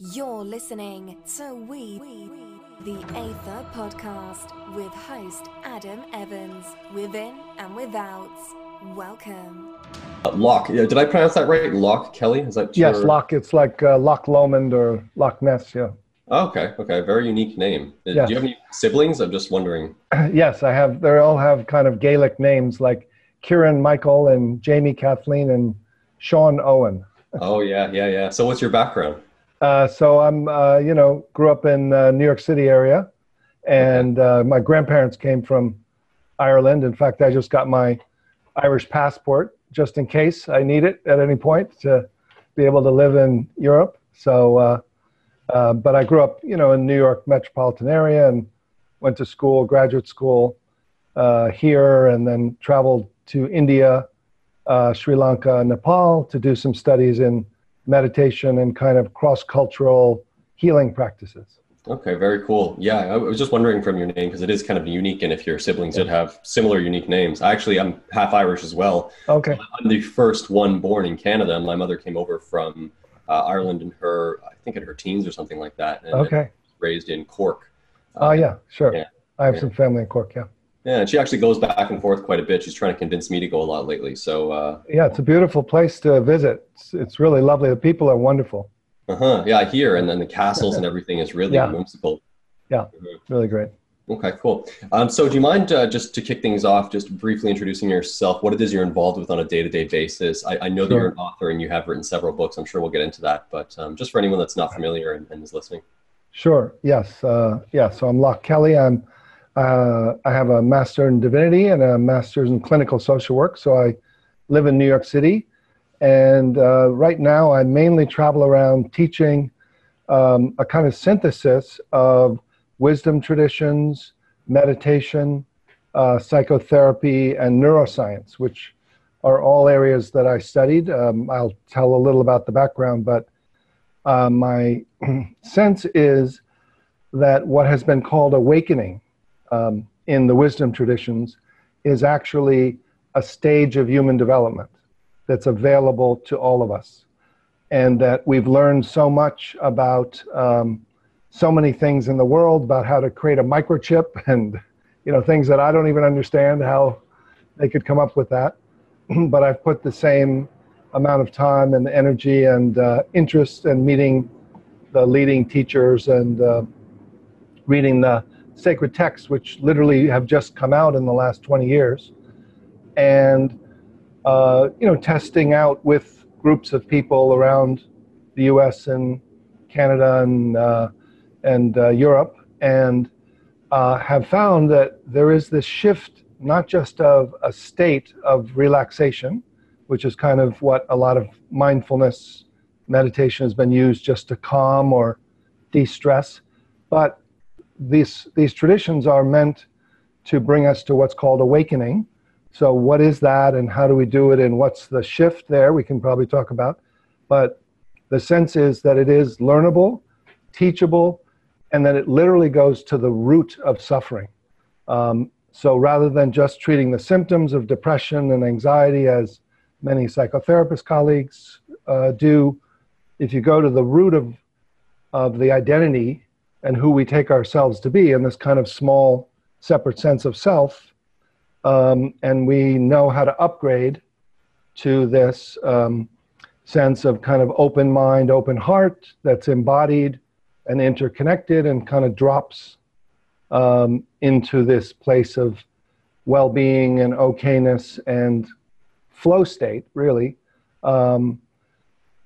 You're listening to We, the Aether podcast with host Adam Evans, within and without. Welcome. Uh, Loch, yeah, did I pronounce that right? Loch Kelly? Is that Yes, your... Loch. It's like uh, Loch Lomond or Loch Ness. Yeah. Oh, okay, okay, very unique name. Uh, Yes. Do you have any siblings? I'm just wondering. yes, I have. They all have kind of Gaelic names like Kieran Michael and Jamie Kathleen and Sean Owen. Oh yeah, yeah, yeah. So what's your background? Uh, so I'm, uh, you know, grew up in uh, New York City area, and uh, my grandparents came from Ireland. In fact, I just got my Irish passport just in case I need it at any point to be able to live in Europe. So, uh, uh, but I grew up, you know, in New York metropolitan area and went to school, graduate school uh, here, and then traveled to India, uh, Sri Lanka, Nepal to do some studies in meditation and kind of cross-cultural healing practices. Okay, very cool. Yeah, I was just wondering from your name because it is kind of unique, and if your siblings did have similar unique names. Actually, I'm half Irish as well. Okay. I'm the first one born in Canada. And my mother came over from uh, Ireland in her, I think, in her teens or something like that. And Okay. Raised in Cork. Oh yeah, sure. yeah, I have yeah. some family in Cork. Yeah. Yeah, and she actually goes back and forth quite a bit. She's trying to convince me to go a lot lately. So, uh Yeah, it's a beautiful place to visit. It's, it's really lovely. The people are wonderful. Uh huh. Yeah, I hear. And then the castles and everything is really Yeah. whimsical. Yeah, really great. Okay, cool. Um, so, do you mind uh, just to kick things off, just briefly introducing yourself, what it is you're involved with on a day to day basis? I, I know that you're an author and you have written several books. I'm sure we'll get into that. But um, just for anyone that's not familiar and, and is listening. Sure. Yes. Uh, yeah. So I'm Loch Kelly. I'm. Uh, I have a master in divinity and a master's in clinical social work. So I live in New York City, and uh, right now I mainly travel around teaching um, a kind of synthesis of wisdom traditions, meditation, uh, psychotherapy, and neuroscience, which are all areas that I studied. Um, I'll tell a little about the background, but uh, my sense is that what has been called awakening um, in the wisdom traditions is actually a stage of human development that's available to all of us. And that we've learned so much about um, so many things in the world about how to create a microchip and you know things that I don't even understand how they could come up with that. but I've put the same amount of time and energy and uh, interest in meeting the leading teachers and uh, reading the sacred texts, which literally have just come out in the last 20 years, and uh, you know, testing out with groups of people around the U.S. and Canada and uh, and uh, Europe, and uh, have found that there is this shift, not just of a state of relaxation, which is kind of what a lot of mindfulness meditation has been used just to calm or de-stress, but these these traditions are meant to bring us to what's called awakening. So what is that and how do we do it and what's the shift there? We can probably talk about. But the sense is that it is learnable, teachable, and that it literally goes to the root of suffering. Um, so rather than just treating the symptoms of depression and anxiety, as many psychotherapist colleagues uh, do, if you go to the root of, of the identity and who we take ourselves to be in this kind of small, separate sense of self, um, and we know how to upgrade to this um, sense of kind of open mind, open heart that's embodied and interconnected and kind of drops um, into this place of well being and okayness and flow state, really. Um,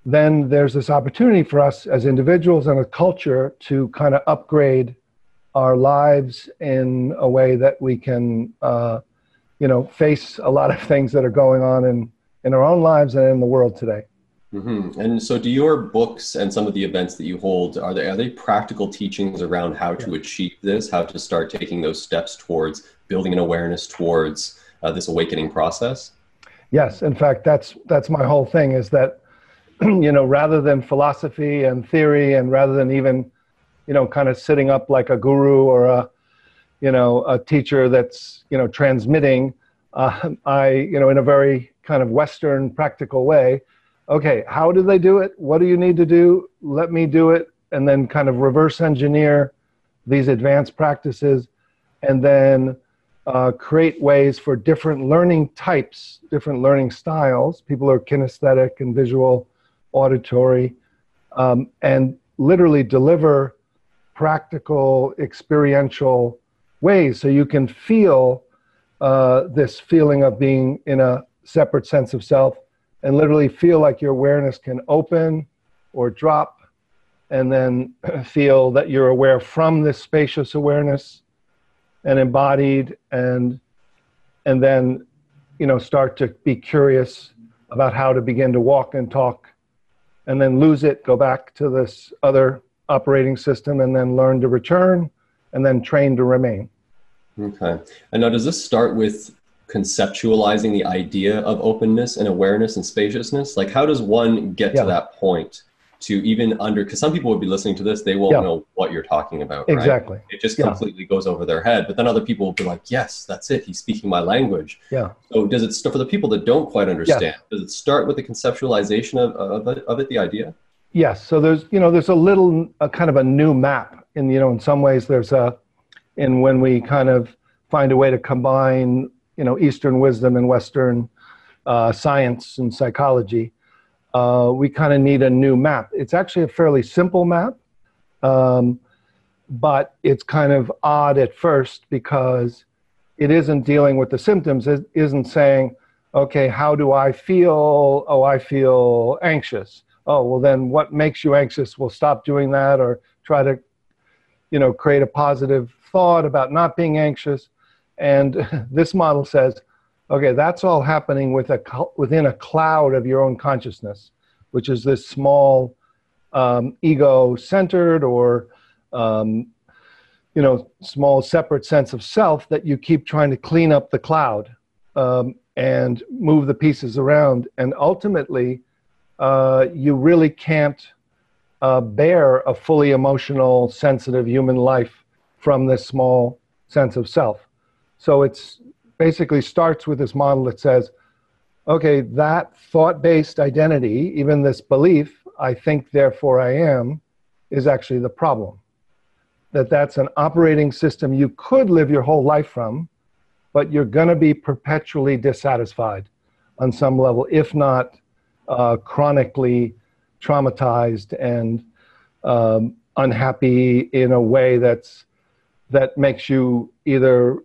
then there's this opportunity for us as individuals and a culture to kind of upgrade our lives in a way that we can, uh, you know, face a lot of things that are going on in, in our own lives and in the world today. Mm-hmm. And so, do your books and some of the events that you hold are they are they practical teachings around how to achieve this, how to start taking those steps towards building an awareness towards uh, this awakening process? Yes, in fact, that's that's my whole thing is that you know rather than philosophy and theory and rather than even you know kind of sitting up like a guru or a you know a teacher that's you know transmitting uh, I you know in a very kind of Western practical way. Okay, how do they do it? What do you need to do? Let me do it and then kind of reverse engineer these advanced practices and then uh, create ways for different learning types, different learning styles. People are kinesthetic and visual, auditory, um, and literally deliver practical, experiential ways. So you can feel uh, this feeling of being in a separate sense of self and literally feel like your awareness can open or drop and then feel that you're aware from this spacious awareness and embodied and and then you know start to be curious about how to begin to walk and talk and then lose it go back to this other operating system and then learn to return and then train to remain. Okay. And now does this start with conceptualizing the idea of openness and awareness and spaciousness? Like how does one get yeah. to that point to even under because some people would be listening to this they won't yeah. know what you're talking about right? exactly it just completely yeah. goes over their head but then other people will be like yes that's it he's speaking my language yeah so does it start for the people that don't quite understand yes. does it start with the conceptualization of, of, it, of it the idea yes so there's you know there's a little a kind of a new map and you know in some ways there's a in when we kind of find a way to combine you know eastern wisdom and western uh, science and psychology uh, we kind of need a new map. It's actually a fairly simple map, um, but it's kind of odd at first because it isn't dealing with the symptoms. It isn't saying, okay, how do I feel? Oh, I feel anxious. Oh, well, then what makes you anxious? We'll stop doing that or try to, you know, create a positive thought about not being anxious. And this model says, Okay, that's all happening with a, within a cloud of your own consciousness, which is this small um, ego-centered or um, you know small separate sense of self that you keep trying to clean up the cloud um, and move the pieces around, and ultimately uh, you really can't uh, bear a fully emotional, sensitive human life from this small sense of self. So it's basically starts with this model that says, okay, that thought based identity, even this belief, I think, therefore I am, is actually the problem. That that's an operating system you could live your whole life from, but you're going to be perpetually dissatisfied on some level, if not uh, chronically traumatized and um, unhappy in a way that's that makes you either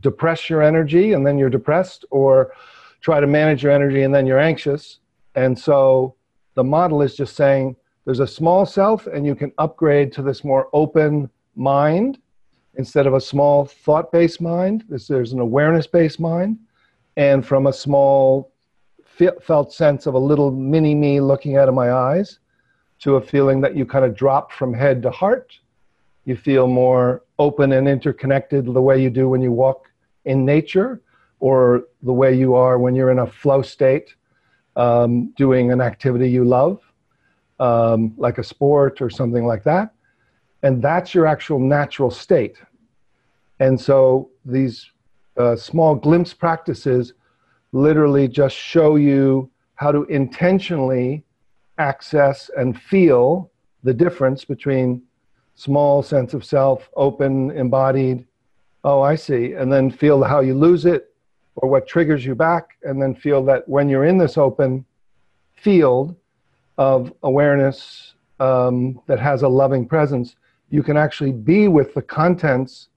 depress your energy and then you're depressed or try to manage your energy and then you're anxious. And so the model is just saying there's a small self and you can upgrade to this more open mind instead of a small thought based mind. There's an awareness based mind. And from a small felt sense of a little mini me looking out of my eyes to a feeling that you kind of drop from head to heart you feel more open and interconnected the way you do when you walk in nature or the way you are when you're in a flow state um, doing an activity you love, um, like a sport or something like that. And that's your actual natural state. And so these uh, small glimpse practices literally just show you how to intentionally access and feel the difference between small sense of self, open, embodied. Oh, I see. And then feel how you lose it or what triggers you back. And then feel that when you're in this open field of awareness um, that has a loving presence, you can actually be with the contents,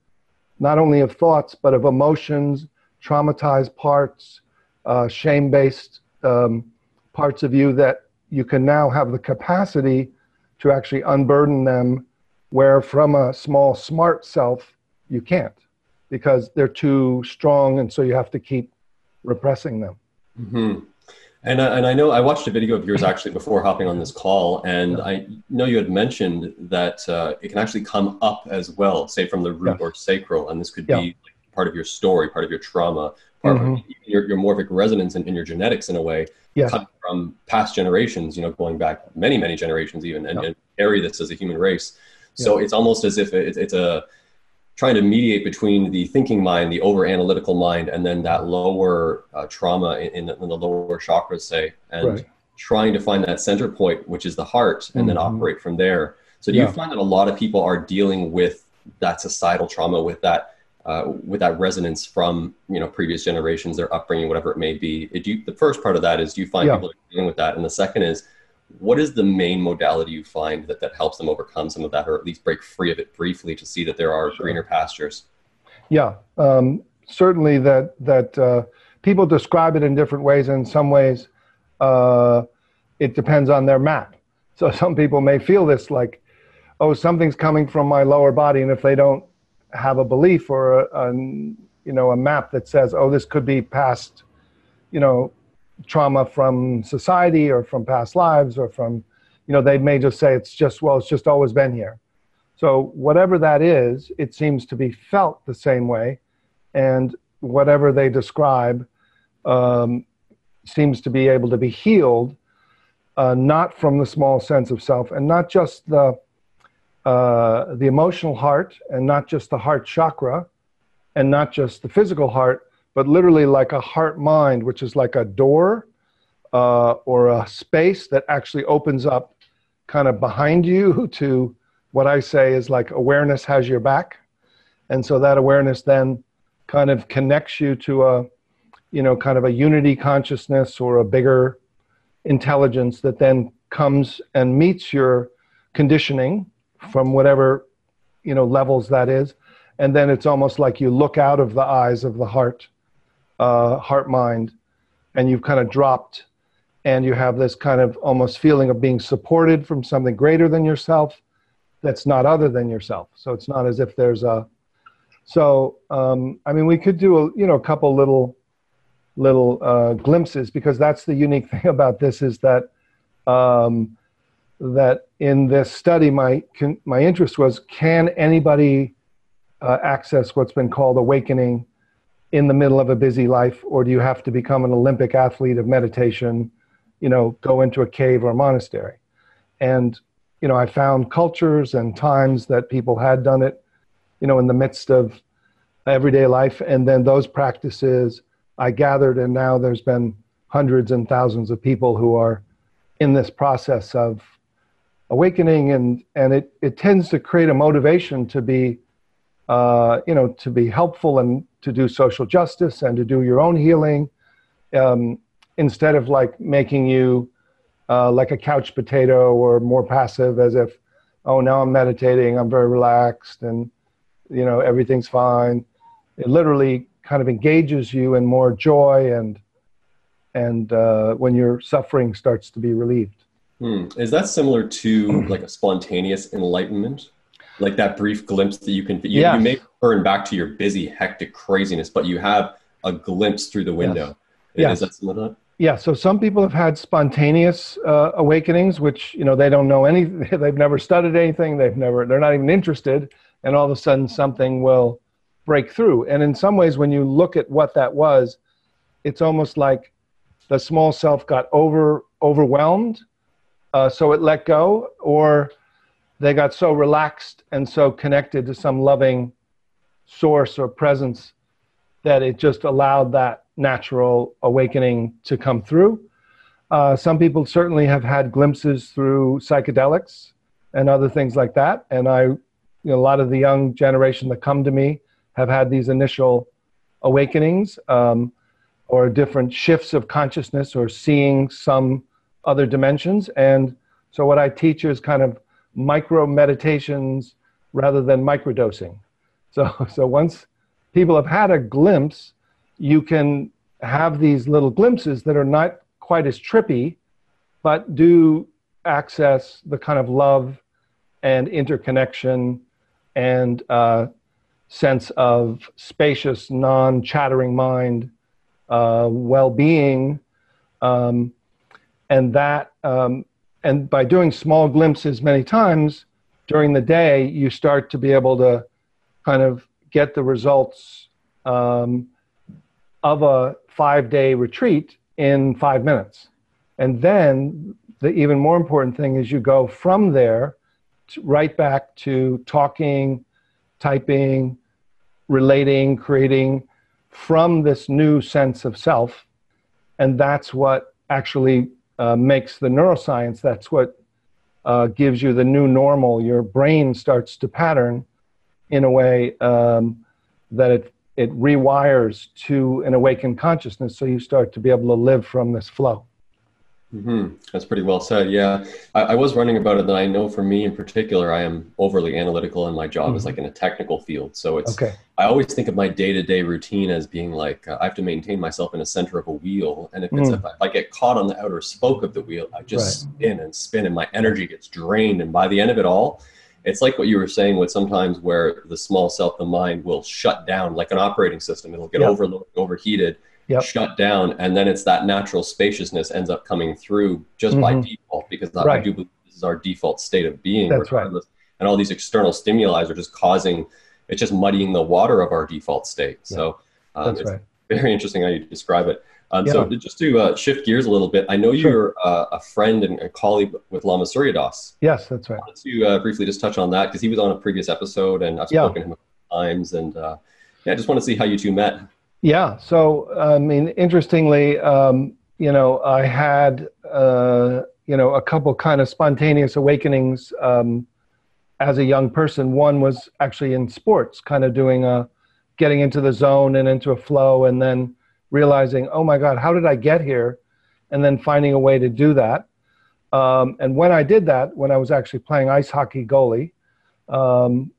not only of thoughts, but of emotions, traumatized parts, uh, shame based um, parts of you that you can now have the capacity to actually unburden them where from a small smart self you can't because they're too strong and so you have to keep repressing them mm-hmm. and, I, and i know i watched a video of yours actually before hopping on this call and i know you had mentioned that uh, it can actually come up as well say from the root or sacral and this could yeah. be part of your story part of your trauma part mm-hmm. of your, your morphic resonance and in, in your genetics in a way yes. from past generations you know going back many many generations even and, yeah. and carry this as a human race so yeah. it's almost as if it's, it's a trying to mediate between the thinking mind, the over analytical mind, and then that lower uh, trauma in, in, the, lower chakras, say, and right. trying to find that center point, which is the heart, and mm-hmm. then operate from there. So do yeah. you find that a lot of people are dealing with that societal trauma, with that uh, with that resonance from you know previous generations, their upbringing, whatever it may be? Do you, the first part of that is do you find yeah. people are dealing with that, and the second is what is the main modality you find that, that helps them overcome some of that or at least break free of it briefly to see that there are sure. greener pastures? Yeah um, certainly that that uh, people describe it in different ways. In some ways uh, it depends on their map. So some people may feel this like oh something's coming from my lower body and if they don't have a belief or a, a you know a map that says oh this could be past you know trauma from society or from past lives or from, you know, they may just say it's just, well, it's just always been here. So whatever that is, it seems to be felt the same way. And whatever they describe um, seems to be able to be healed, uh, not from the small sense of self and not just the, uh, the emotional heart and not just the heart chakra and not just the physical heart, but literally like a heart mind, which is like a door uh, or a space that actually opens up kind of behind you to what I say is like awareness has your back. And so that awareness then kind of connects you to a, you know, kind of a unity consciousness or a bigger intelligence that then comes and meets your conditioning from whatever, you know, levels that is. And then it's almost like you look out of the eyes of the heart uh, heart mind, and you've kind of dropped, and you have this kind of almost feeling of being supported from something greater than yourself that's not other than yourself. So it's not as if there's a. So um, I mean, we could do a you know a couple little little uh, glimpses because that's the unique thing about this is that um, that in this study my can, my interest was can anybody uh, access what's been called awakening in the middle of a busy life, or do you have to become an Olympic athlete of meditation, you know, go into a cave or a monastery? And, you know, I found cultures and times that people had done it, you know, in the midst of everyday life. And then those practices I gathered, and now there's been hundreds and thousands of people who are in this process of awakening and and it it tends to create a motivation to be uh, you know to be helpful and to do social justice and to do your own healing um, instead of like making you uh, like a couch potato or more passive as if oh now i'm meditating i'm very relaxed and you know everything's fine it literally kind of engages you in more joy and and uh, when your suffering starts to be relieved hmm. is that similar to like a spontaneous enlightenment like that brief glimpse that you can you, yes. you may turn back to your busy hectic craziness but you have a glimpse through the window yes. Is yes. yeah so some people have had spontaneous uh, awakenings which you know they don't know any they've never studied anything they've never they're not even interested and all of a sudden something will break through and in some ways when you look at what that was it's almost like the small self got over overwhelmed uh, so it let go or they got so relaxed and so connected to some loving source or presence that it just allowed that natural awakening to come through. Uh, some people certainly have had glimpses through psychedelics and other things like that. And I, you know, a lot of the young generation that come to me have had these initial awakenings um, or different shifts of consciousness or seeing some other dimensions. And so what I teach is kind of micro meditations rather than microdosing. So, so once people have had a glimpse, you can have these little glimpses that are not quite as trippy, but do access the kind of love and interconnection and uh, sense of spacious, non chattering mind, uh, well being. Um, and that um, and by doing small glimpses many times during the day, you start to be able to kind of get the results um, of a five day retreat in five minutes. And then the even more important thing is you go from there right back to talking, typing, relating, creating from this new sense of self. And that's what actually uh, makes the neuroscience. That's what uh, gives you the new normal. Your brain starts to pattern in a way um, that it it rewires to an awakened consciousness, so you start to be able to live from this flow. Mm-hmm. That's pretty well said. Yeah, I, I, was running about it, and I know for me in particular, I am overly analytical, and my job mm-hmm. is like in a technical field. So it's. Okay. I always think of my day-to-day routine as being like uh, I have to maintain myself in a center of a wheel, and if it's mm. if, I get caught on the outer spoke of the wheel, I just right. spin and spin, and my energy gets drained. And by the end of it all, it's like what you were saying with sometimes where the small self, the mind, will shut down like an operating system. It'll get yep. overloaded, overheated yep. shut down, and then it's that natural spaciousness ends up coming through just mm-hmm. by default because right. I do believe this is our default state of being. That's regardless. right. And all these external stimuli are just causing it's just muddying the water of our default state. Yeah. So um, it's right. very interesting how you describe it. Um, yeah. So just to uh, shift gears a little bit, I know sure. you're uh, a friend and a colleague with Lama Surya Das. Yes, that's right. I wanted to uh, briefly just touch on that because he was on a previous episode and I've spoken yeah. to him a couple times and uh, yeah, I just want to see how you two met. Yeah. So, I mean, interestingly, um, you know, I had, uh, you know, a couple kind of spontaneous awakenings um, as a young person. One was actually in sports, kind of doing a, getting into the zone and into a flow, and then realizing, oh my God, how did I get here? And then finding a way to do that. Um, and when I did that, when I was actually playing ice hockey goalie, um,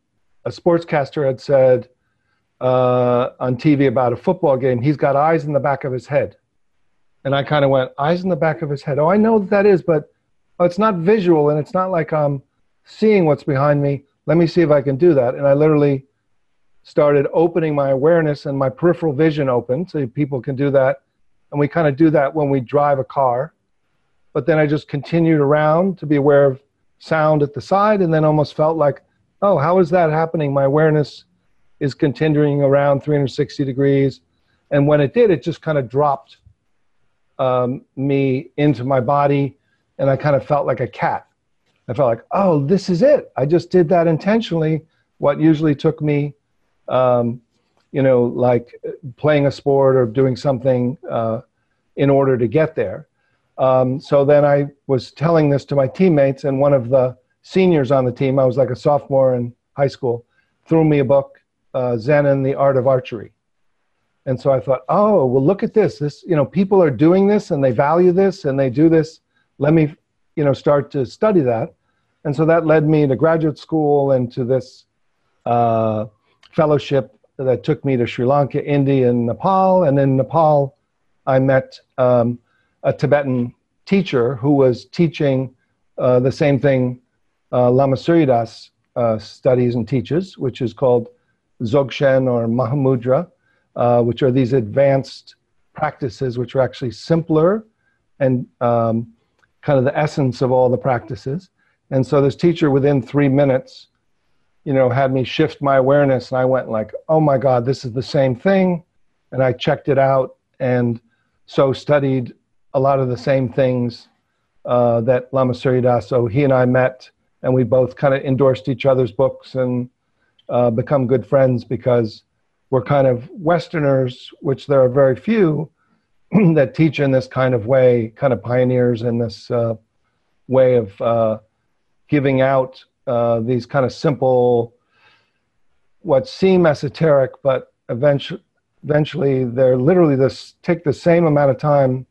a sportscaster had said, uh, on TV about a football game, he's got eyes in the back of his head. And I kind of went, eyes in the back of his head. Oh, I know that that is, but oh, it's not visual and it's not like I'm seeing what's behind me. Let me see if I can do that. And I literally started opening my awareness and my peripheral vision open so people can do that. And we kind of do that when we drive a car. But then I just continued around to be aware of sound at the side and then almost felt like, oh, how is that happening? My awareness is continuing around 360 degrees. And when it did, it just kind of dropped um, me into my body, and I kind of felt like a cat. I felt like, oh, this is it. I just did that intentionally. What usually took me, um, you know, like playing a sport or doing something uh, in order to get there. Um, so then I was telling this to my teammates, and one of the seniors on the team, I was like a sophomore in high school, threw me a book uh, Zen and the Art of Archery. And so I thought, oh, well, look at this. This, you know, people are doing this and they value this and they do this. Let me, you know, start to study that. And so that led me to graduate school and to this uh, fellowship that took me to Sri Lanka, India, and Nepal. And in Nepal, I met um, a Tibetan teacher who was teaching uh, the same thing uh, Lama Surya Das uh, studies and teaches, which is called Dzogchen or Mahamudra, uh, which are these advanced practices, which are actually simpler and um, kind of the essence of all the practices. And so this teacher, within three minutes, you know, had me shift my awareness, and I went like, "Oh my God, this is the same thing," and I checked it out, and so studied a lot of the same things uh, that Lama Surya Das. So he and I met, and we both kind of endorsed each other's books and uh, become good friends because we're kind of Westerners, which there are very few that teach in this kind of way, kind of pioneers in this uh, way of uh, giving out uh, these kind of simple, what seem esoteric, but eventually, eventually they're literally this take the same amount of time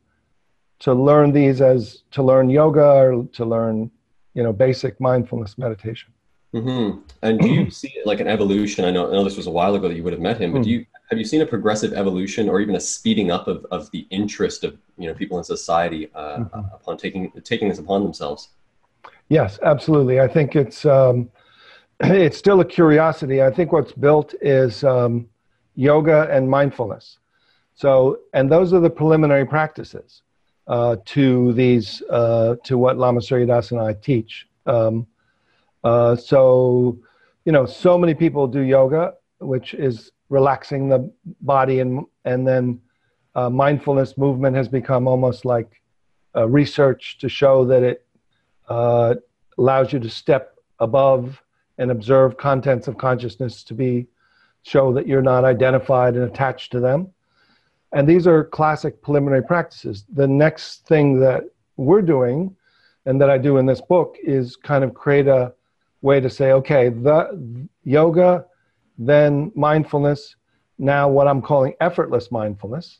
to learn these as to learn yoga or to learn, you know, basic mindfulness meditation. Mm-hmm. And do you see it like an evolution? I know, I know this was a while ago that you would have met him, but do hmm. you have you seen a progressive evolution or even a speeding up of, of the interest of you know people in society uh, mm-hmm. upon taking taking this upon themselves? Yes, absolutely. I think it's um, it's still a curiosity. I think what's built is um, yoga and mindfulness. So, and those are the preliminary practices uh, to these uh, to what Lama Surya Das and I teach. Um, uh, so, you know, so many people do yoga, which is relaxing the body, and and then uh, mindfulness movement has become almost like research to show that it uh, allows you to step above and observe contents of consciousness to be show that you're not identified and attached to them. And these are classic preliminary practices. The next thing that we're doing and that I do in this book is kind of create a way to say, okay, the yoga, then mindfulness, now what I'm calling effortless mindfulness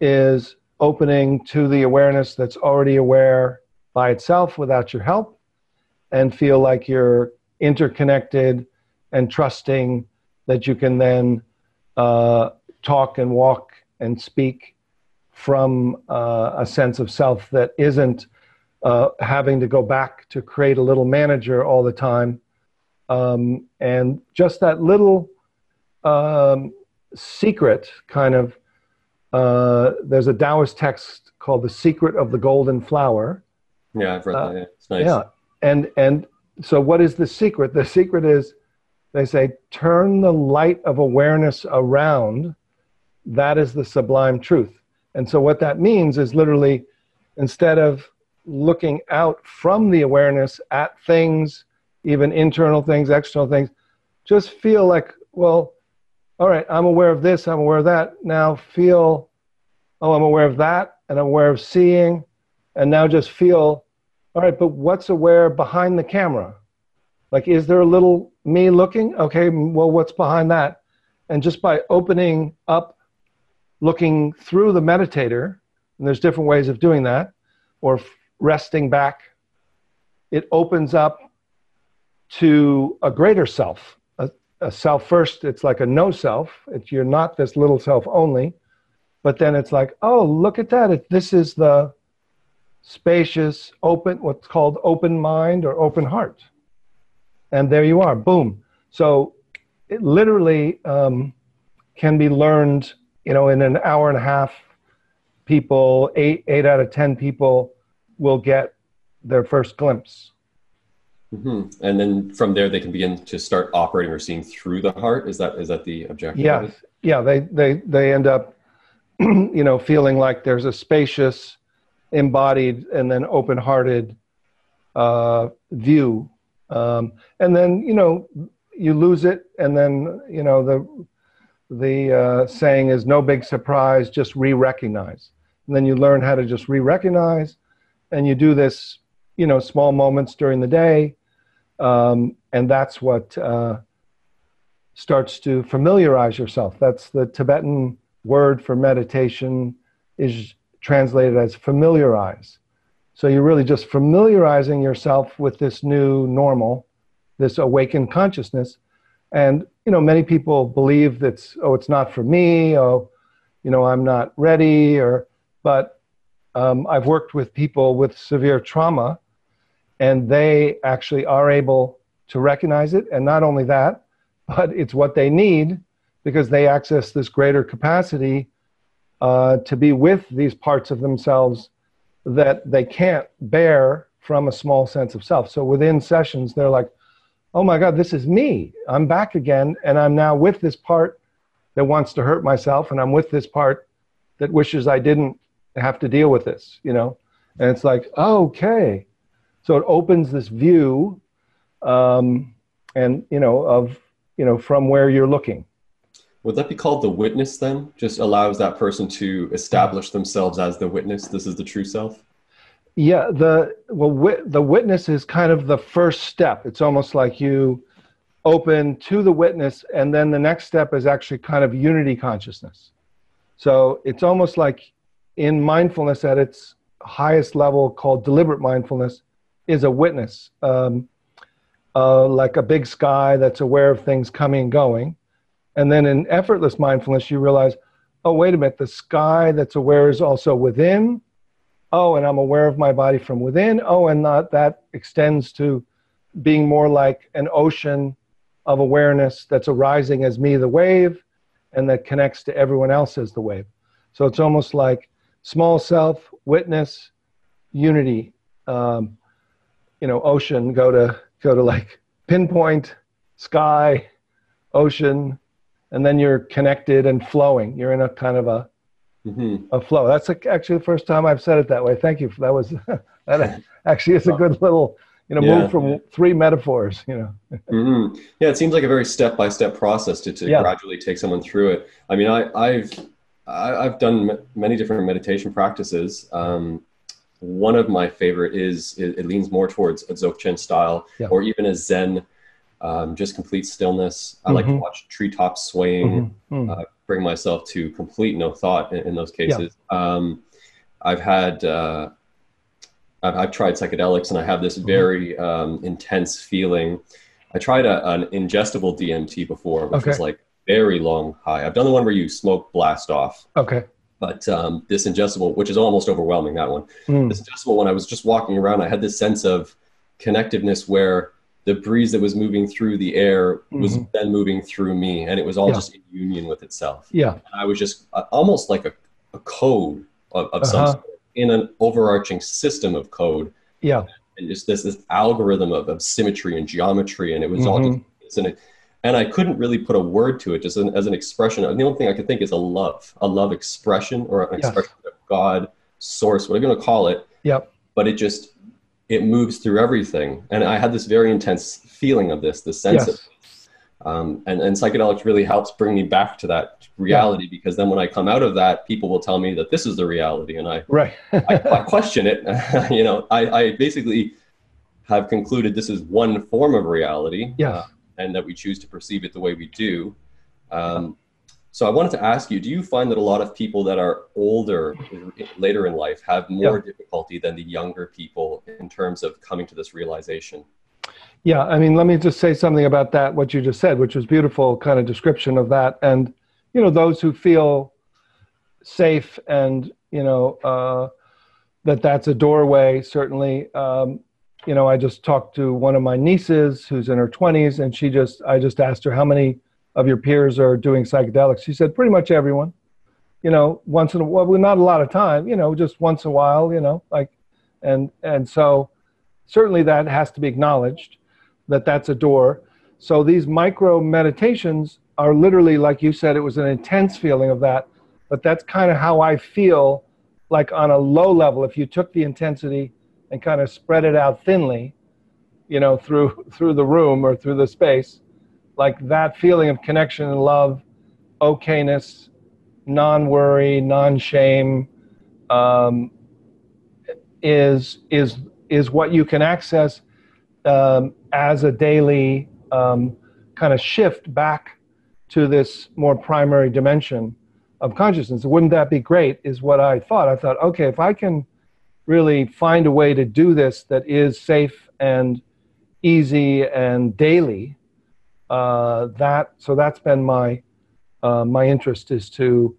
is opening to the awareness that's already aware by itself without your help and feel like you're interconnected and trusting that you can then uh, talk and walk and speak from uh, a sense of self that isn't uh, having to go back to create a little manager all the time. Um, and just that little um, secret kind of uh, there's a Taoist text called "The Secret of the Golden Flower." Yeah, I've read uh, that. Yeah. It's nice. Yeah, and and so what is the secret? The secret is they say turn the light of awareness around. That is the sublime truth. And so what that means is literally instead of looking out from the awareness at things, even internal things, external things, just feel like, well, all right, I'm aware of this, I'm aware of that. Now feel, oh, I'm aware of that, and I'm aware of seeing. And now just feel, all right, but what's aware behind the camera? Like, is there a little me looking? Okay, well, what's behind that? And just by opening up, looking through the meditator, and there's different ways of doing that, or resting back, it opens up to a greater self a self first, it's like a no self. It's, you're not this little self only. But then it's like, oh, look at that. It, this is the spacious, open, what's called open mind or open heart. And there you are, boom. So it literally um, can be learned, you know, in an hour and a half. People, eight, eight out of 10 people will get their first glimpse Mm-hmm. And then from there, they can begin to start operating or seeing through the heart. Is that is that the objective? Yes. Yeah. They they they end up, you know, feeling like there's a spacious, embodied, and then open-hearted uh, view. Um, and then you know you lose it, and then you know the the uh, saying is no big surprise, just re-recognize. And then you learn how to just re-recognize, and you do this, you know, small moments during the day um, and that's what uh, starts to familiarize yourself. That's the Tibetan word for meditation is translated as familiarize. So you're really just familiarizing yourself with this new normal, this awakened consciousness. And you know, many people believe that's, oh, it's not for me. Oh, you know, I'm not ready. Or, but um, I've worked with people with severe trauma and they actually are able to recognize it. And not only that, but it's what they need because they access this greater capacity uh, to be with these parts of themselves that they can't bear from a small sense of self. So within sessions, they're like, oh my God, this is me. I'm back again. And I'm now with this part that wants to hurt myself. And I'm with this part that wishes I didn't have to deal with this, you know? And it's like, okay, so it opens this view, um, and you know of you know from where you're looking. Would that be called the witness then? Just allows that person to establish themselves as the witness. This is the true self. Yeah, the well, the witness is kind of the first step. It's almost like you open to the witness, and then the next step is actually kind of unity consciousness. So it's almost like in mindfulness at its highest level, called deliberate mindfulness, is a witness, um, uh, like a big sky that's aware of things coming and going. And then in effortless mindfulness, you realize, oh, wait a minute, the sky that's aware is also within. Oh, and I'm aware of my body from within. Oh, and not, that extends to being more like an ocean of awareness that's arising as me, the wave, and that connects to everyone else as the wave. So it's almost like small self, witness, unity. Um, you know ocean go to go to like pinpoint sky ocean and then you're connected and flowing you're in a kind of a mm-hmm. a flow that's actually the first time i've said it that way thank you that was that actually is a good little you know yeah. move from three metaphors you know mm-hmm. yeah it seems like a very step-by-step process to, to yeah. gradually take someone through it i mean i i've i've done many different meditation practices um, one of my favorite is it, it leans more towards a Dzogchen style Yeah. or even a Zen, um, just complete stillness. I like to Mhm. watch treetops swaying, Mhm. Mm. uh, bring myself to complete no thought in, in those cases. Um, I've had, uh, I've, I've tried psychedelics and I have this Mm-hmm. very um, intense feeling. I tried a, an ingestible DMT before, which was like very long high. I've done the one where you smoke blast off, Okay. but um, this ingestible, which is almost overwhelming, that one. Mm. This ingestible one, I was just walking around, I had this sense of connectiveness where the breeze that was moving through the air was Mhm. then moving through me, and it was all Yeah. just in union with itself. Yeah. And I was just uh, almost like a, a code of, of some Uh-huh. sort in an overarching system of code Yeah. and just this this algorithm of, of symmetry and geometry, and it was all Mhm. just it's in it. And I couldn't really put a word to it, just an, as an expression. The only thing I could think is a love, a love expression, or an Yes. expression of God, source, whatever you want to call it. Yep. But it just it moves through everything, and I had this very intense feeling of this, the sense of um, and, and psychedelics really helps bring me back to that reality because then when I come out of that, people will tell me that this is the reality, and I Right. I, I question it. you know, I, I basically have concluded this is one form of reality, Yes. uh, and that we choose to perceive it the way we do. Um, so I wanted to ask you: Do you find that a lot of people that are older, later in life, have more difficulty than the younger people in terms of coming to this realization? Yeah, I mean, let me just say something about that, what you just said, which was beautiful kind of description of that. And, you know, those who feel safe and, you know, uh, that that's a doorway, certainly. Um, you know, I just talked to one of my nieces who's in her 20s, and she just, I just asked her, how many of your peers are doing psychedelics? She said, pretty much everyone. You know, once in a while, well, not a lot of time, you know, just once in a while, you know, like, and, and so certainly that has to be acknowledged that that's a door. So these micro meditations are literally, like you said, it was an intense feeling of that, but that's kind of how I feel like on a low level. If you took the intensity and kind of spread it out thinly, you know, through through the room or through the space, like that feeling of connection and love, okayness, non-worry, non-shame, um, is is is what you can access um, as a daily um, kind of shift back to this more primary dimension of consciousness. Wouldn't that be great? Is what I thought. I thought, okay, if I can really find a way to do this that is safe and easy and daily, uh, that so that's been my uh, my interest is to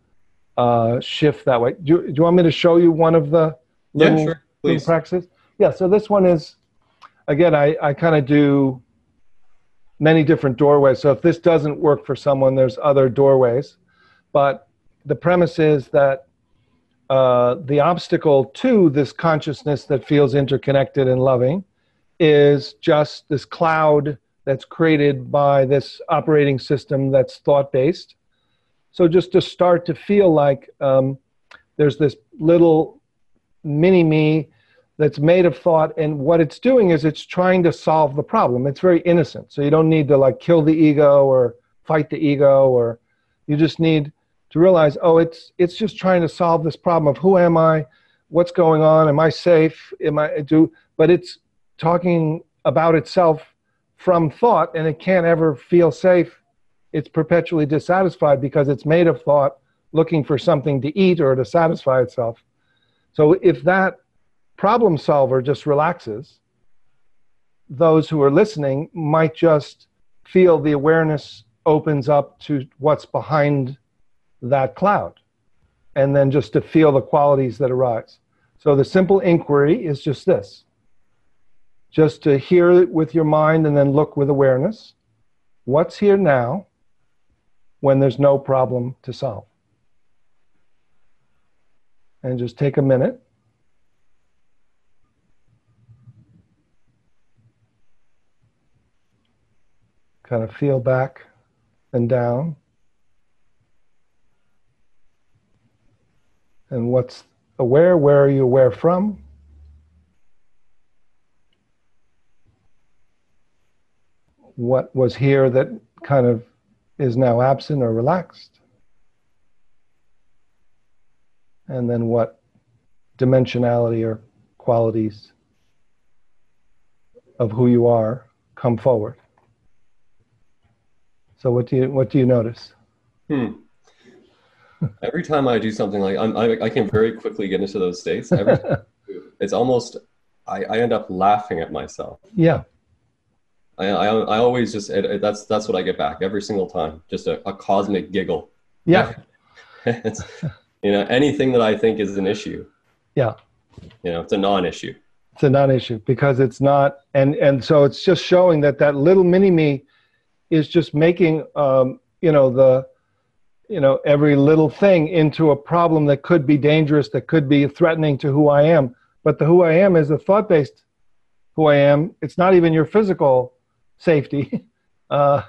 uh, shift that way. Do you, do you want me to show you one of the little, yeah, sure, little practices? Yeah. So this one is again, I, I kind of do many different doorways. So if this doesn't work for someone, there's other doorways. But the premise is that uh, the obstacle to this consciousness that feels interconnected and loving is just this cloud that's created by this operating system that's thought based. So just to start to feel like um, there's this little mini me that's made of thought and what it's doing is it's trying to solve the problem. It's very innocent. So you don't need to like kill the ego or fight the ego or you just need to realize oh it's it's just trying to solve this problem of who am i? What's going on? Am i safe? Am i do but it's talking about itself from thought and it can't ever feel safe. It's perpetually dissatisfied because it's made of thought looking for something to eat or to satisfy itself. So if that problem solver just relaxes, those who are listening might just feel the awareness opens up to what's behind that cloud and then just to feel the qualities that arise. So the simple inquiry is just this just to hear it with your mind and then look with awareness. What's here now when there's no problem to solve? And just take a minute. kind of feel back and down. And what's aware? Where are you aware from? What was here that kind of is now absent or relaxed? And then what dimensionality or qualities of who you are come forward. So what do you what do you notice? Hmm. Every time I do something like I'm, I, I can very quickly get into those states. Every it's almost I, I end up laughing at myself. Yeah. I, I, I always just it, it, that's that's what I get back every single time. Just a, a cosmic giggle. Yeah. it's you know anything that I think is an issue. Yeah. You know, it's a non-issue. It's a non-issue because it's not, and and so it's just showing that that little mini me is just making um, you know the you know every little thing into a problem that could be dangerous that could be threatening to who i am but the who i am is a thought based who i am it's not even your physical safety. Uh,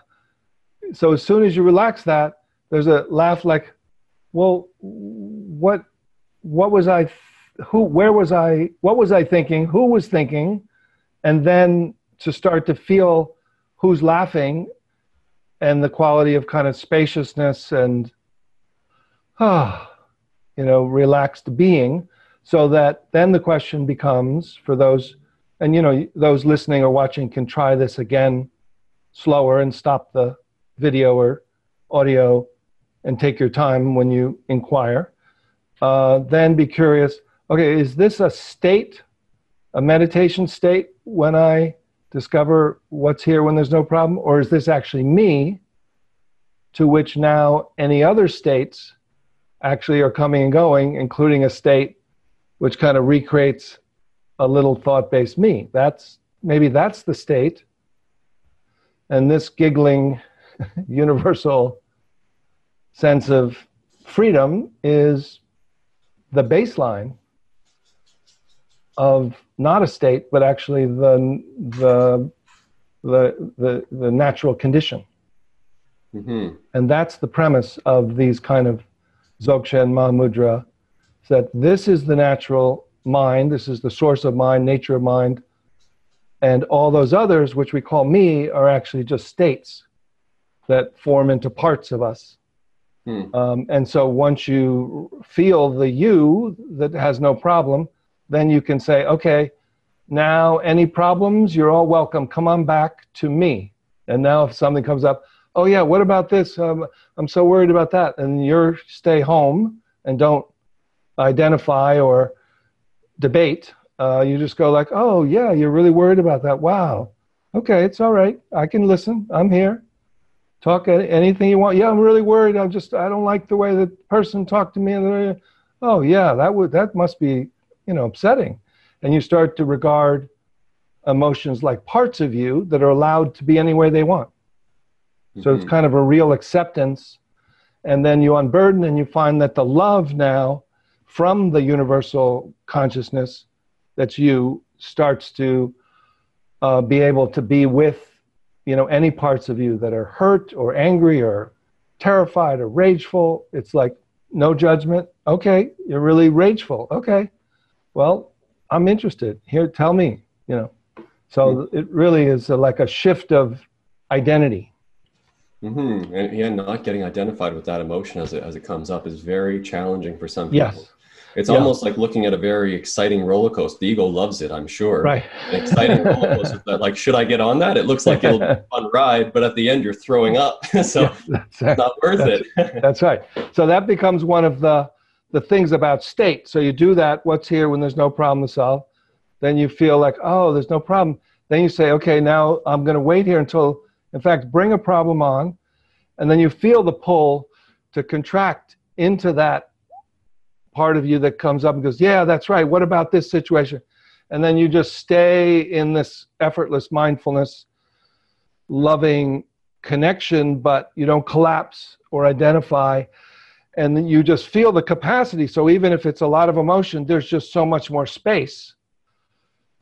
so as soon as you relax that there's a laugh like well what what was i who where was i what was i thinking? Who was thinking? And then to start to feel who's laughing and the quality of kind of spaciousness and ah, you know relaxed being so that then the question becomes for those and you know those listening or watching can try this again slower and stop the video or audio and take your time when you inquire uh, then be curious okay is this a state a meditation state when i discover what's here when there's no problem? Or is this actually me to which now any other states actually are coming and going, including a state which kind of recreates a little thought based me? That's maybe that's the state. And this giggling universal sense of freedom is the baseline of not a state, but actually the the the the, the natural condition. Mm-hmm. And that's the premise of these kind of Dzogchen Mahamudra, that this is the natural mind, this is the source of mind, nature of mind, and all those others, which we call me, are actually just states that form into parts of us. Hmm. Um, and so once you feel the you that has no problem, then you can say, okay, now any problems, you're all welcome. Come on back to me. And now if something comes up, oh yeah, what about this? Um, I'm so worried about that. And you're stay home and don't identify or debate. Uh, you just go like, oh yeah, you're really worried about that. Wow. Okay, it's all right. I can listen. I'm here. Talk anything you want. Yeah, I'm really worried. I'm just I don't like the way the person talked to me. Oh yeah, that would that must be you know upsetting and you start to regard emotions like parts of you that are allowed to be any way they want mm-hmm. so it's mm-hmm. kind of a real acceptance and then you unburden and you find that the love now from the universal consciousness that's you starts to uh, be able to be with you know any parts of you that are hurt or angry or terrified or rageful it's like no judgment okay you're really rageful okay well, I'm interested. Here, tell me, you know. So mm-hmm. it really is a, like a shift of identity. Mm-hmm. And yeah, not getting identified with that emotion as it, as it comes up is very challenging for some people. Yes. It's yeah. almost like looking at a very exciting roller coaster. The ego loves it, I'm sure. Right. An exciting roller coaster that, like, should I get on that? It looks like it'll be a fun ride, but at the end you're throwing up. so yeah, it's not worth that's, it. that's right. So that becomes one of the the things about state. So you do that, what's here when there's no problem to solve. Then you feel like, oh, there's no problem. Then you say, okay, now I'm going to wait here until, in fact, bring a problem on. And then you feel the pull to contract into that part of you that comes up and goes, yeah, that's right. What about this situation? And then you just stay in this effortless mindfulness, loving connection, but you don't collapse or identify and you just feel the capacity. So even if it's a lot of emotion, there's just so much more space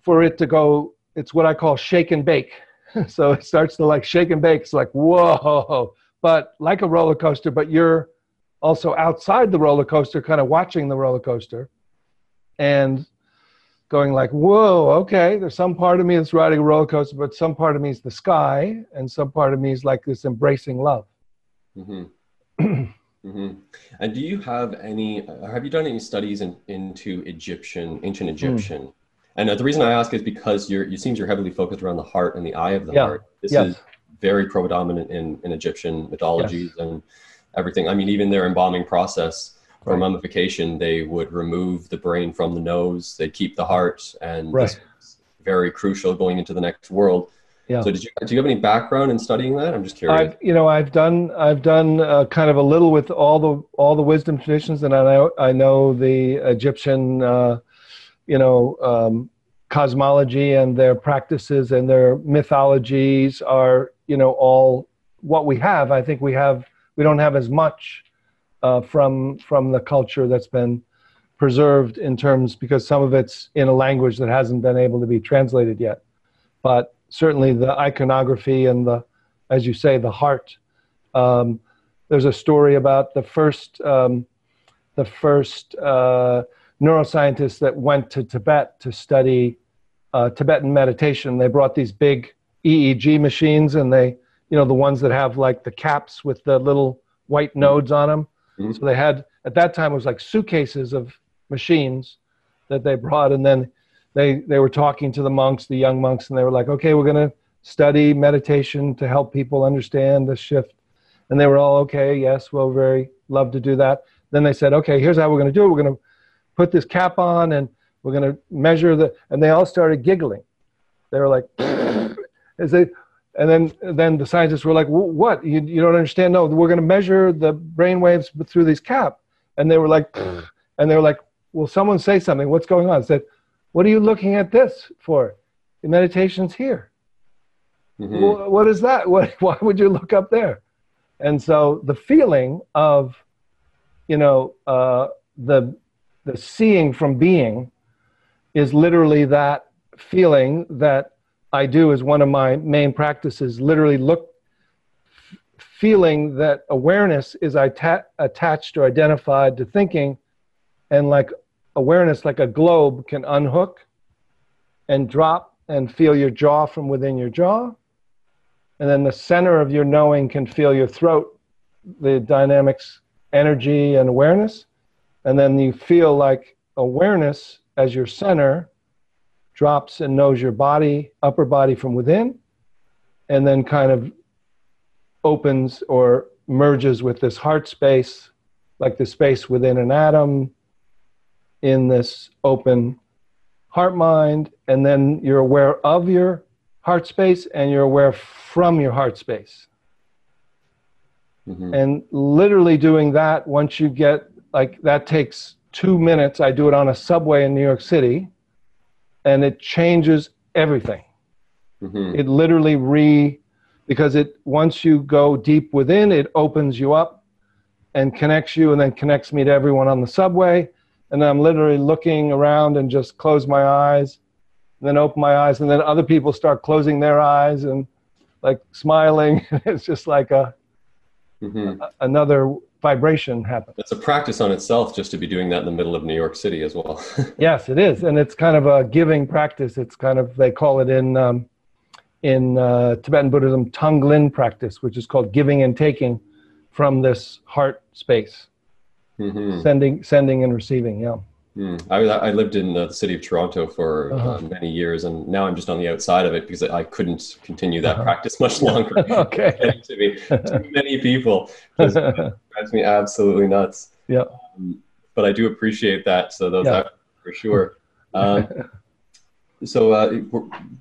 for it to go. It's what I call shake and bake. so it starts to like shake and bake. It's like, whoa, but like a roller coaster, but you're also outside the roller coaster, kind of watching the roller coaster and going like, whoa, okay, there's some part of me that's riding a roller coaster, but some part of me is the sky, and some part of me is like this embracing love. Mm-hmm. Mm-hmm. And do you have any? Have you done any studies in, into Egyptian, ancient hmm. Egyptian, mm. And uh, the reason I ask is because you're, you seems you're heavily focused around the heart and the eye of the Yeah. heart. This Yes. is very predominant in, in Egyptian mythologies Yes. and everything. I mean, even their embalming process for Right. mummification, they would remove the brain from the nose. They keep the heart, and Right. very crucial going into the next world. Yeah. So, did you do you have any background in studying that? I'm just curious. I've you know I've done I've done uh, kind of a little with all the all the wisdom traditions, and I know I know the Egyptian uh, you know um, cosmology and their practices and their mythologies are you know all what we have. I think we have we don't have as much uh, from from the culture that's been preserved in terms because some of it's in a language that hasn't been able to be translated yet, but certainly the iconography and the as you say, the heart. Um, there's a story about the first, um, the first uh, neuroscientists that went to Tibet to study uh, Tibetan meditation. They brought these big EEG machines, and they, you know, the ones that have like the caps with the little white nodes on them. Mhm. So they had at that time it was like suitcases of machines that they brought, and then they they were talking to the monks, the young monks, and they were like, okay, we're gonna study meditation to help people understand the shift. And they were all okay, yes, we'll very love to do that. Then they said, okay, here's how we're going to do it. We're going to put this cap on and we're going to measure the, and they all started giggling. They were like, as they, and then, then the scientists were like, "Wh- what? You, you don't understand? No, we're going to measure the brain waves through these cap. And they were like, and they were like, will someone say something? What's going on? I said, what are you looking at this for? The meditation's here. Mhm. Wh- what is that? What, why would you look up there? And so the feeling of, you know, uh, the the seeing from being is literally that feeling that I do as one of my main practices. Literally look, feeling that awareness is atta- attached or identified to thinking, and like awareness, like a globe, can unhook and drop and feel your jaw from within your jaw and then the center of your knowing can feel your throat, the dynamics, energy, and awareness. And then you feel like awareness as your center drops and knows your body, upper body from within, and then kind of opens or merges with this heart space, like the space within an atom in this open heart mind. And then you're aware of your heart space and you're aware from your heart space. Mhm. And literally doing that, once you get like that takes two minutes. I do it on a subway in New York City, and it changes everything. Mhm. It literally re because it once you go deep within, it opens you up and connects you, and then connects me to everyone on the subway. And then I'm literally looking around and just close my eyes, and then open my eyes, and then other people start closing their eyes and like smiling. it's just like a Mhm. another vibration happens. It's a practice on itself just to be doing that in the middle of New York City as well. Yes, it is, and it's kind of a giving practice. It's kind of they call it in um, in uh, Tibetan Buddhism Tonglen practice, which is called giving and taking from this heart space, Mhm. sending, sending and receiving. Yeah, Mm. I, I lived in the city of Toronto for uh, Uh-huh. many years, and now I'm just on the outside of it because I couldn't continue that Uh-huh. practice much longer. okay. To too many people just drives me absolutely nuts. Yeah. Um, but I do appreciate that. So those Yeah. for sure. Um, so uh,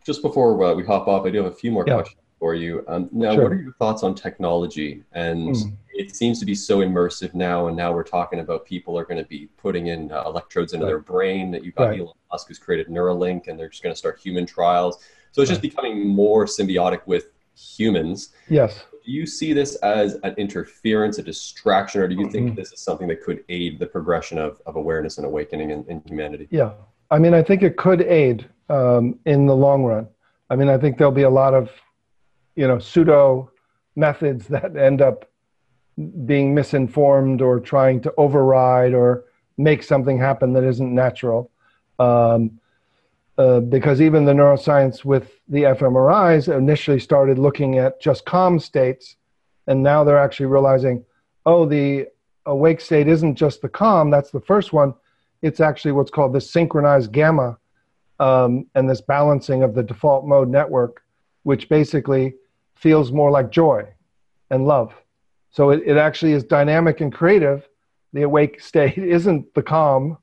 just before uh, we hop off, I do have a few more Yeah. questions for you. Um, now, Sure. what are your thoughts on technology? And Mm. It seems to be so immersive now, and now we're talking about people are going to be putting in uh, electrodes into Right. their brain. That you've got Right. Elon Musk who's created Neuralink, and they're just going to start human trials. So it's just becoming more symbiotic with humans. Yes. Do you see this as an interference, a distraction, or do you think Mhm. this is something that could aid the progression of, of awareness and awakening in, in humanity? Yeah. I mean, I think it could aid um, in the long run. I mean, I think there'll be a lot of, you know, pseudo methods that end up being misinformed or trying to override or make something happen that isn't natural. Um, uh, because even the neuroscience with the fMRIs initially started looking at just calm states, and now they're actually realizing, oh, the awake state isn't just the calm, that's the first one it's actually what's called the synchronized gamma um, and this balancing of the default mode network, which basically feels more like joy and love. So it, it actually is dynamic and creative. The awake state isn't the calm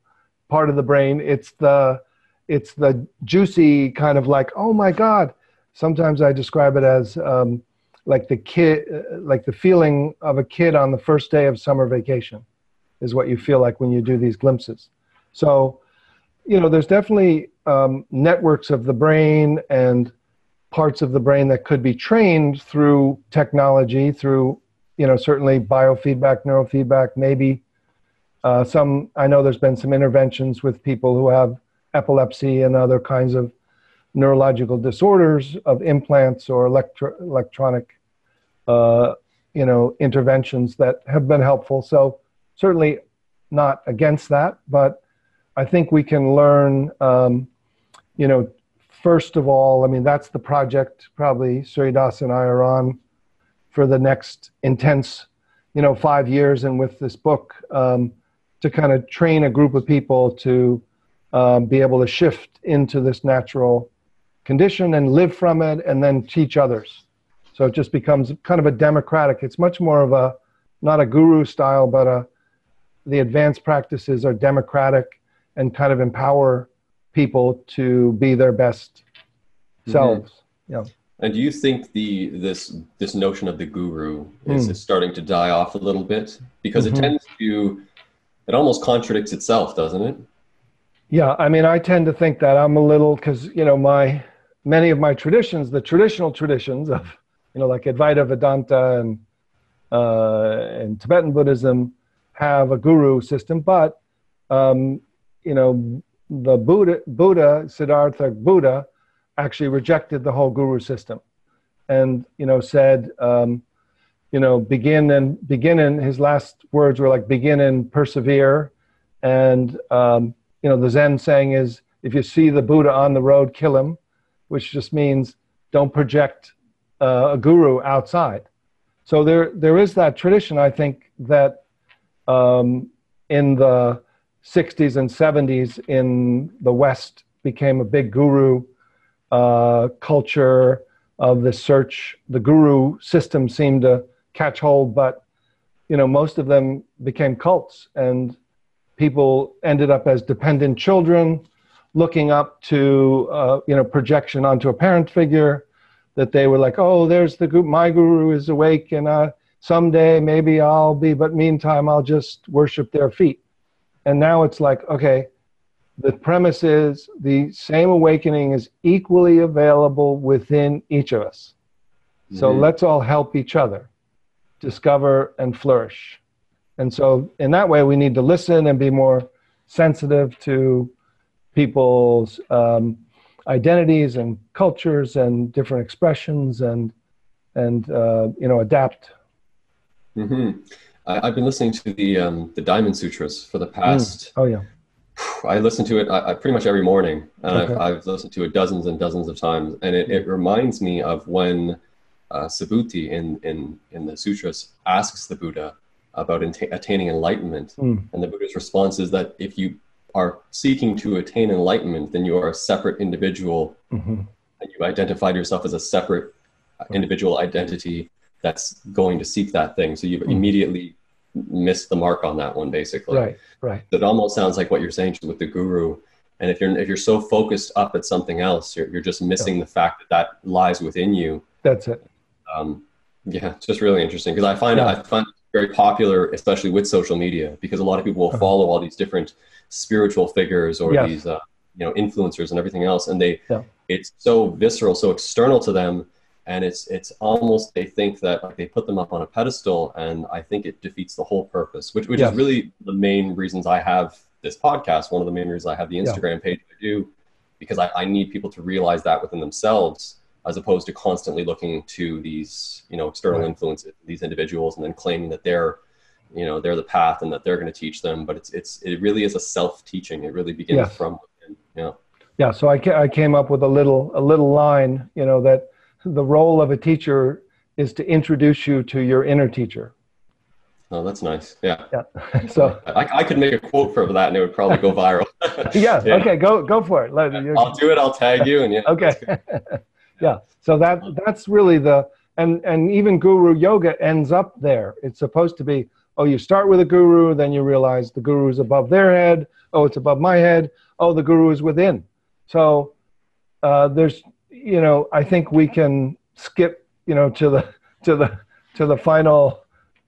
part of the brain. It's the it's the juicy kind of like, oh my God. Sometimes I describe it as um, like the kid, like the feeling of a kid on the first day of summer vacation is what you feel like when you do these glimpses. So, you know, there's definitely um, networks of the brain and parts of the brain that could be trained through technology, through, you know, certainly biofeedback, neurofeedback, maybe uh, some, I know there's been some interventions with people who have epilepsy and other kinds of neurological disorders of implants or electro- electronic, uh, you know, interventions that have been helpful. So certainly not against that, but I think we can learn, um, you know, first of all, I mean, that's the project probably Surya Das and I are on for the next intense, you know, five years. And with this book, um, to kind of train a group of people to um, be able to shift into this natural condition and live from it and then teach others. So it just becomes kind of a democratic, it's much more of a, not a guru style, but a, the advanced practices are democratic and kind of empower people to be their best mm-hmm. selves. Yeah. And do you think the this this notion of the guru is, mm. is starting to die off a little bit because mm-hmm. it tends to it almost contradicts itself, doesn't it? Yeah, I mean, I tend to think that I'm a little because you know my many of my traditions, the traditional traditions of you know like Advaita Vedanta and uh, and Tibetan Buddhism, have a guru system, but um, you know the Buddha, Buddha Siddhartha Buddha actually rejected the whole guru system, and you know said. Um, you know, begin and begin and his last words were like begin and persevere. And, um, you know, the Zen saying is if you see the Buddha on the road, kill him, which just means don't project uh, a guru outside. So there, there is that tradition, I think, that um, in the 60s and 70s in the West became a big guru uh, culture of the search. The guru system seemed to catch hold, but you know, most of them became cults, and people ended up as dependent children, looking up to uh, you know projection onto a parent figure. That they were like, oh, there's the group, my guru is awake, and uh, someday maybe I'll be, but meantime I'll just worship their feet. And now it's like, okay, the premise is the same awakening is equally available within each of us. So mm-hmm. let's all help each other discover, and flourish. And so, in that way, we need to listen and be more sensitive to people's um, identities and cultures and different expressions, and and uh, you know adapt. Mm-hmm. I, have been listening to the um, the Diamond Sutras for the past. Mm. Oh yeah. I listen to it I, I pretty much every morning, and okay. I've, I've, listened to it dozens and dozens of times, and it, it reminds me of when uh, Subhuti in, in, in the sutras asks the Buddha about attaining enlightenment. Mm. And the Buddha's response is that if you are seeking to attain enlightenment, then you are a separate individual mm-hmm. and you've identified yourself as a separate individual identity that's going to seek that thing. So you've mm. immediately missed the mark on that one, basically. Right, right. It almost sounds like what you're saying with the guru. And if you're if you're so focused up at something else, you're, you're just missing yeah. the fact that that lies within you. That's it um, yeah, it's just really interesting because I find yeah. I find it very popular, especially with social media, because a lot of people will uh-huh. follow all these different spiritual figures or yes. these uh, you know influencers and everything else, and they yeah. it's so visceral, so external to them, and it's it's almost they think that like, they put them up on a pedestal, and I think it defeats the whole purpose, which which yes. is really the main reasons I have this podcast. One of the main reasons I have the Instagram yeah. page I do, because I, I need people to realize that within themselves as opposed to constantly looking to these you know external right. influences these individuals and then claiming that they're you know they're the path and that they're going to teach them but it's it's it really is a self teaching it really begins yes. from within yeah yeah so I, ca- I came up with a little a little line you know that the role of a teacher is to introduce you to your inner teacher Oh, that's nice. Yeah. Yeah. so I, I could make a quote for that and it would probably go viral. yeah, yeah, Okay. Go go for it. Let, I'll do it. I'll tag you and yeah. okay. yeah. So that that's really the and and even guru yoga ends up there. It's supposed to be. Oh, you start with a guru, then you realize the guru is above their head. Oh, it's above my head. Oh, the guru is within. So uh, there's, you know, I think we can skip, you know, to the to the to the final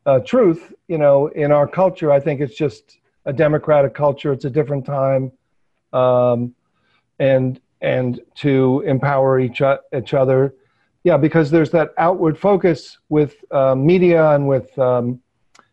uh, truth, you know, in our culture, I think it's just a democratic culture. It's a different time, um, and and to empower each each other, yeah, because there's that outward focus with uh, media and with um,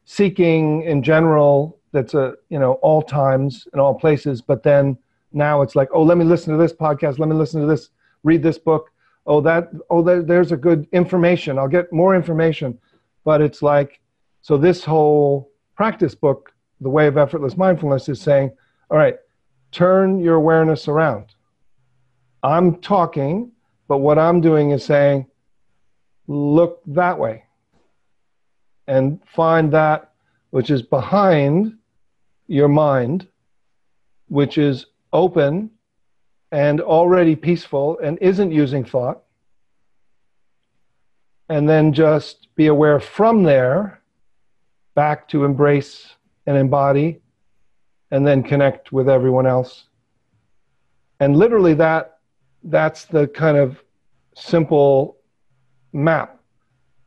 seeking in general. That's a you know all times and all places, but then now it's like, oh, let me listen to this podcast. Let me listen to this. Read this book. Oh, that. Oh, there, there's a good information. I'll get more information, but it's like so, this whole practice book, The Way of Effortless Mindfulness, is saying, all right, turn your awareness around. I'm talking, but what I'm doing is saying, look that way and find that which is behind your mind, which is open and already peaceful and isn't using thought. And then just be aware from there back to embrace and embody and then connect with everyone else and literally that that's the kind of simple map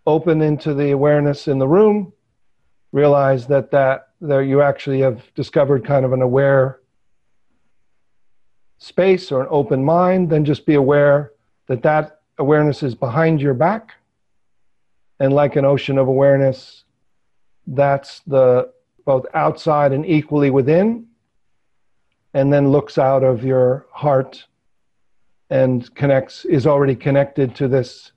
open into the awareness in the room realize that that there you actually have discovered kind of an aware space or an open mind then just be aware that that awareness is behind your back. And like an ocean of awareness that's the both outside and equally within, and then looks out of your heart and connects, is already connected to this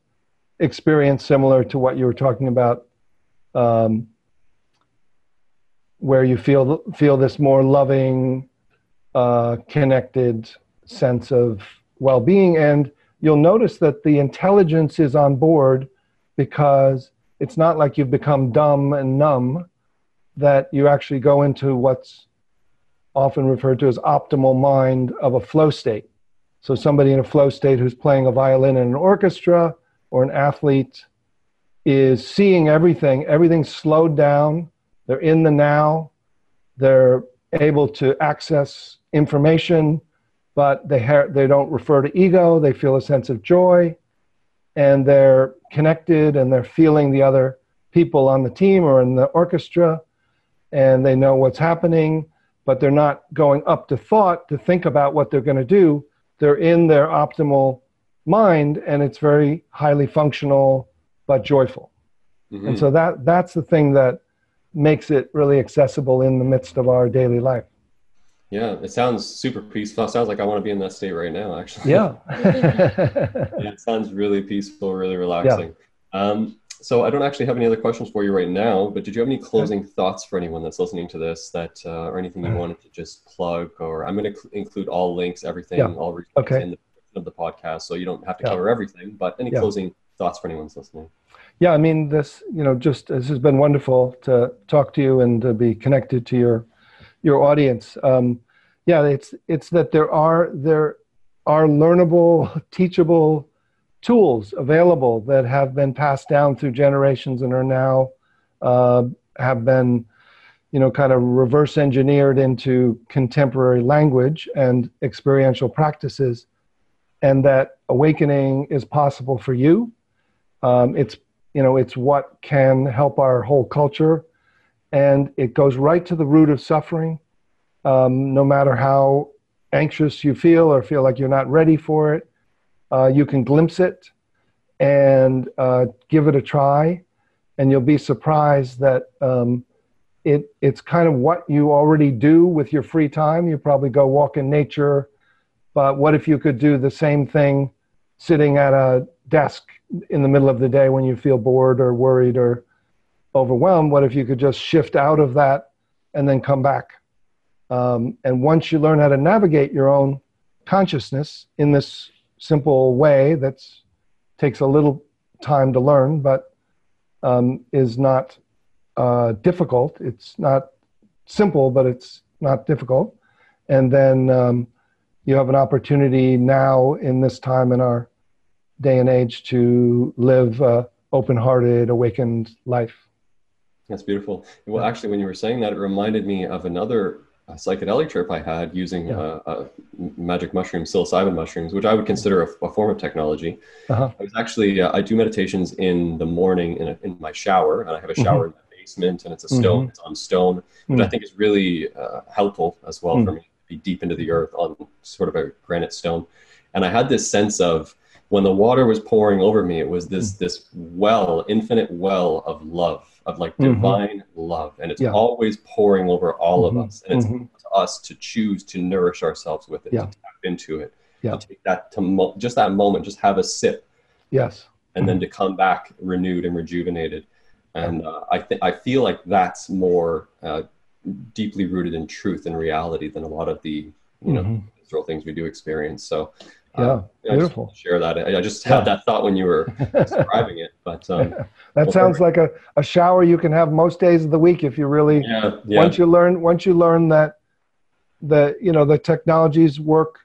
experience similar to what you were talking about, um, where you feel feel this more loving, uh, connected sense of well-being, and you'll notice that the intelligence is on board because it's not like you've become dumb and numb, that you actually go into what's often referred to as optimal mind of a flow state. So, somebody in a flow state who's playing a violin in an orchestra or an athlete is seeing everything, everything's slowed down, they're in the now, they're able to access information, but they, ha- they don't refer to ego, they feel a sense of joy, and they're connected and they're feeling the other people on the team or in the orchestra and they know what's happening but they're not going up to thought to think about what they're going to do. They're in their optimal mind and it's very highly functional but joyful. Mm-hmm. and so that that's the thing that makes it really accessible in the midst of our daily life yeah, it sounds super peaceful. It sounds like I want to be in that state right now, actually. Yeah. yeah it sounds really peaceful, really relaxing. Yeah. Um, so I don't actually have any other questions for you right now, but did you have any closing thoughts for anyone that's listening to this that, uh, or anything you wanted to just plug or I'm going to cl- include all links, everything, yeah. all resources okay. in the of the podcast. So you don't have to cover everything, but any closing thoughts for anyone listening? Yeah, I mean, this, you know, just, this has been wonderful to talk to you and to be connected to your your audience. Um, yeah, it's it's that there are there are learnable, teachable tools available that have been passed down through generations and are now uh, have been you know kind of reverse engineered into contemporary language and experiential practices and that awakening is possible for you um, it's you know it's what can help our whole culture and it goes right to the root of suffering. Um, no matter how anxious you feel or feel like you're not ready for it, uh, you can glimpse it and uh, give it a try, and you'll be surprised that um, it it's kind of what you already do with your free time. You probably go walk in nature, but what if you could do the same thing sitting at a desk in the middle of the day when you feel bored or worried or overwhelmed, what if you could just shift out of that and then come back? Um, and once you learn how to navigate your own consciousness in this simple way that takes a little time to learn, but um, is not uh, difficult. It's not simple, but it's not difficult. And then um, you have an opportunity now in this time in our day and age to live uh, open-hearted, awakened life. That's beautiful. Well, actually, when you were saying that, it reminded me of another uh, psychedelic trip I had using yeah. uh, uh, magic mushrooms, psilocybin mushrooms, which I would consider a, a form of technology. Uh-huh. I was actually uh, I do meditations in the morning in, a, in my shower, and I have a shower mm-hmm. in the basement, and it's a stone. Mm-hmm. It's on stone, which mm-hmm. I think is really uh, helpful as well for mm. me to be deep into the earth on sort of a granite stone. And I had this sense of when the water was pouring over me, it was this mm. this well, infinite well of love of like mm-hmm. divine mm-hmm. love and it's yeah. always pouring over all mm-hmm. of us and it's mm-hmm. to us to choose to nourish ourselves with it yeah. to tap into it yeah. to take that to mo- just that moment just have a sip yes and then to come back renewed and rejuvenated and uh, i think i feel like that's more uh, deeply rooted in truth and reality than a lot of the you know mm-hmm. things we do experience so yeah, uh, beautiful. Share that. I, I just had yeah. that thought when you were describing it, but um, that sounds like a, a shower you can have most days of the week if you really yeah, yeah. once you learn once you learn that the you know the technologies work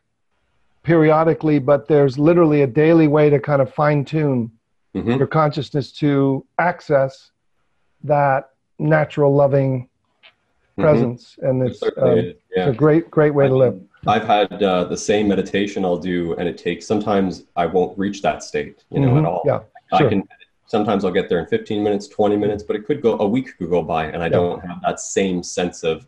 periodically, but there's literally a daily way to kind of fine tune mm-hmm. your consciousness to access that natural loving mm-hmm. presence, mm-hmm. and it's, it um, it's a great great way I to mean, live I've had uh, the same meditation I'll do, and it takes sometimes I won't reach that state, you know, mm-hmm. at all. Yeah, sure. I can sometimes I'll get there in 15 minutes, 20 minutes, but it could go a week could go by, and I yeah. don't have that same sense of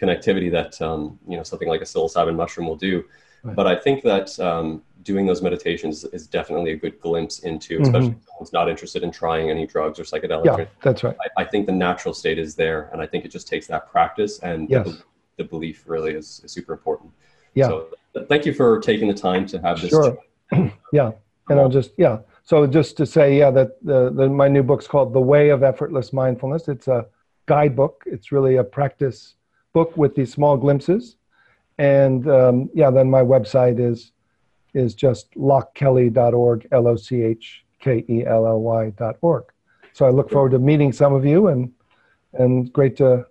connectivity that um, you know something like a psilocybin mushroom will do. Right. But I think that um, doing those meditations is definitely a good glimpse into, mm-hmm. especially mm-hmm. if someone's not interested in trying any drugs or psychedelics. Yeah, that's right. I, I, think the natural state is there, and I think it just takes that practice and yes. the, the, belief really is, is super important. Yeah. So thank you for taking the time to have this. Sure. yeah. And I'll just, yeah. So just to say, yeah, that the, the, my new book's called The Way of Effortless Mindfulness. It's a guidebook. It's really a practice book with these small glimpses. And um, yeah, then my website is is just lochkelly.org, L O C H K E L L Y.org. So I look forward to meeting some of you and and great to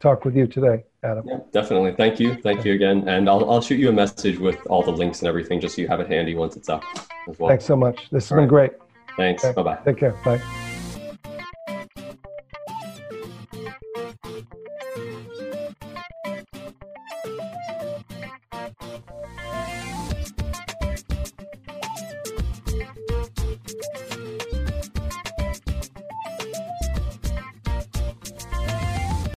talk with you today. Adam. Yeah, definitely. Thank you. Thank you again. And I'll, I'll shoot you a message with all the links and everything just so you have it handy once it's up as well. Thanks so much. This has all been right. great. Thanks. Okay. Bye bye. Take care. Bye.